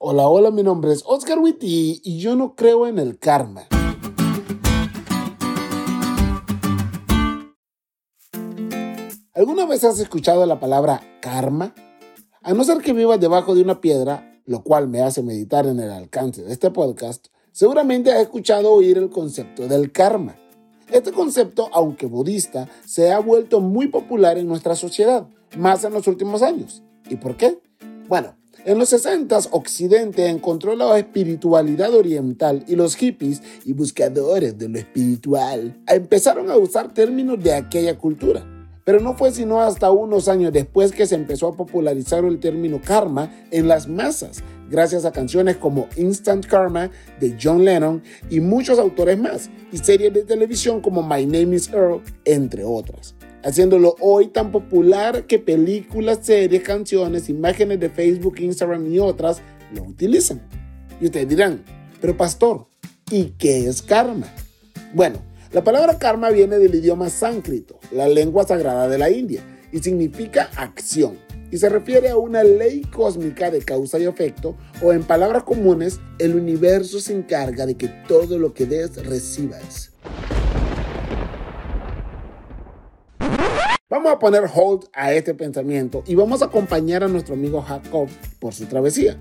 Hola, hola, mi nombre es Oscar Witty y yo no creo en el karma. ¿Alguna vez has escuchado la palabra karma? A no ser que vivas debajo de una piedra, lo cual me hace meditar en el alcance de este podcast, seguramente has escuchado oír el concepto del karma. Este concepto, aunque budista, se ha vuelto muy popular en nuestra sociedad, más en los últimos años. ¿Y por qué? Bueno, en los 60 Occidente encontró la espiritualidad oriental y los hippies y buscadores de lo espiritual empezaron a usar términos de aquella cultura. Pero no fue sino hasta unos años después que se empezó a popularizar el término karma en las masas, gracias a canciones como Instant Karma de John Lennon y muchos autores más, y series de televisión como My Name is Earl, entre otras haciéndolo hoy tan popular que películas, series, canciones, imágenes de Facebook, Instagram y otras lo utilizan. Y ustedes dirán, pero pastor, ¿y qué es karma? Bueno, la palabra karma viene del idioma sánscrito, la lengua sagrada de la India, y significa acción. Y se refiere a una ley cósmica de causa y efecto, o en palabras comunes, el universo se encarga de que todo lo que des recibas. Vamos a poner hold a este pensamiento y vamos a acompañar a nuestro amigo Jacob por su travesía.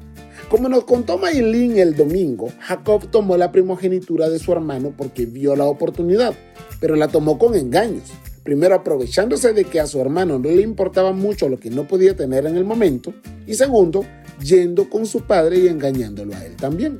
Como nos contó Maylin el domingo, Jacob tomó la primogenitura de su hermano porque vio la oportunidad, pero la tomó con engaños. Primero aprovechándose de que a su hermano no le importaba mucho lo que no podía tener en el momento, y segundo, yendo con su padre y engañándolo a él también.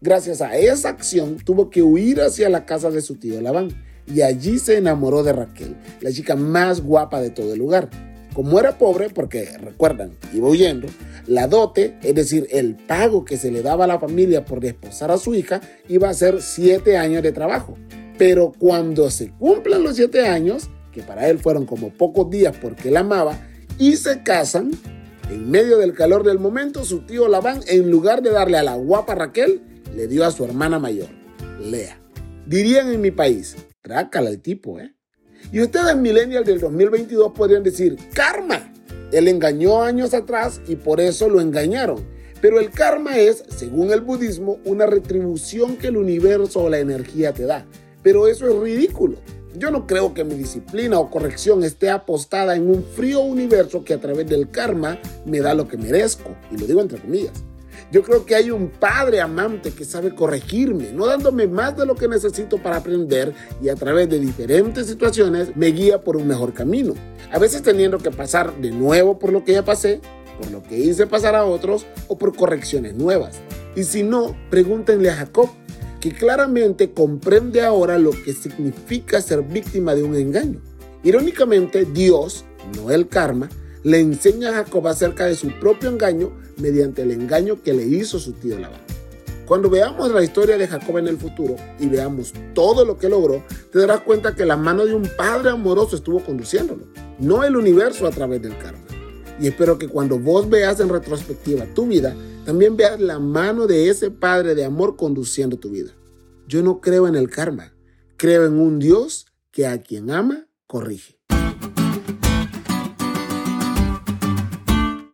Gracias a esa acción tuvo que huir hacia la casa de su tío Labán y allí se enamoró de Raquel, la chica más guapa de todo el lugar. Como era pobre, porque recuerdan, iba huyendo, la dote, es decir, el pago que se le daba a la familia por desposar a su hija, iba a ser siete años de trabajo. Pero cuando se cumplan los siete años, que para él fueron como pocos días porque la amaba, y se casan, en medio del calor del momento, su tío Labán, en lugar de darle a la guapa Raquel, le dio a su hermana mayor, Lea. Dirían en mi país, Trácala el tipo, ¿eh? Y ustedes, millennials del 2022, podrían decir, karma. Él engañó años atrás y por eso lo engañaron. Pero el karma es, según el budismo, una retribución que el universo o la energía te da. Pero eso es ridículo. Yo no creo que mi disciplina o corrección esté apostada en un frío universo que a través del karma me da lo que merezco. Y lo digo entre comillas. Yo creo que hay un padre amante que sabe corregirme, no dándome más de lo que necesito para aprender y a través de diferentes situaciones me guía por un mejor camino. A veces teniendo que pasar de nuevo por lo que ya pasé, por lo que hice pasar a otros o por correcciones nuevas. Y si no, pregúntenle a Jacob, que claramente comprende ahora lo que significa ser víctima de un engaño. Irónicamente, Dios, no el karma, le enseña a Jacob acerca de su propio engaño mediante el engaño que le hizo su tío Labán. Cuando veamos la historia de Jacob en el futuro y veamos todo lo que logró, te darás cuenta que la mano de un padre amoroso estuvo conduciéndolo, no el universo a través del karma. Y espero que cuando vos veas en retrospectiva tu vida, también veas la mano de ese padre de amor conduciendo tu vida. Yo no creo en el karma, creo en un Dios que a quien ama, corrige.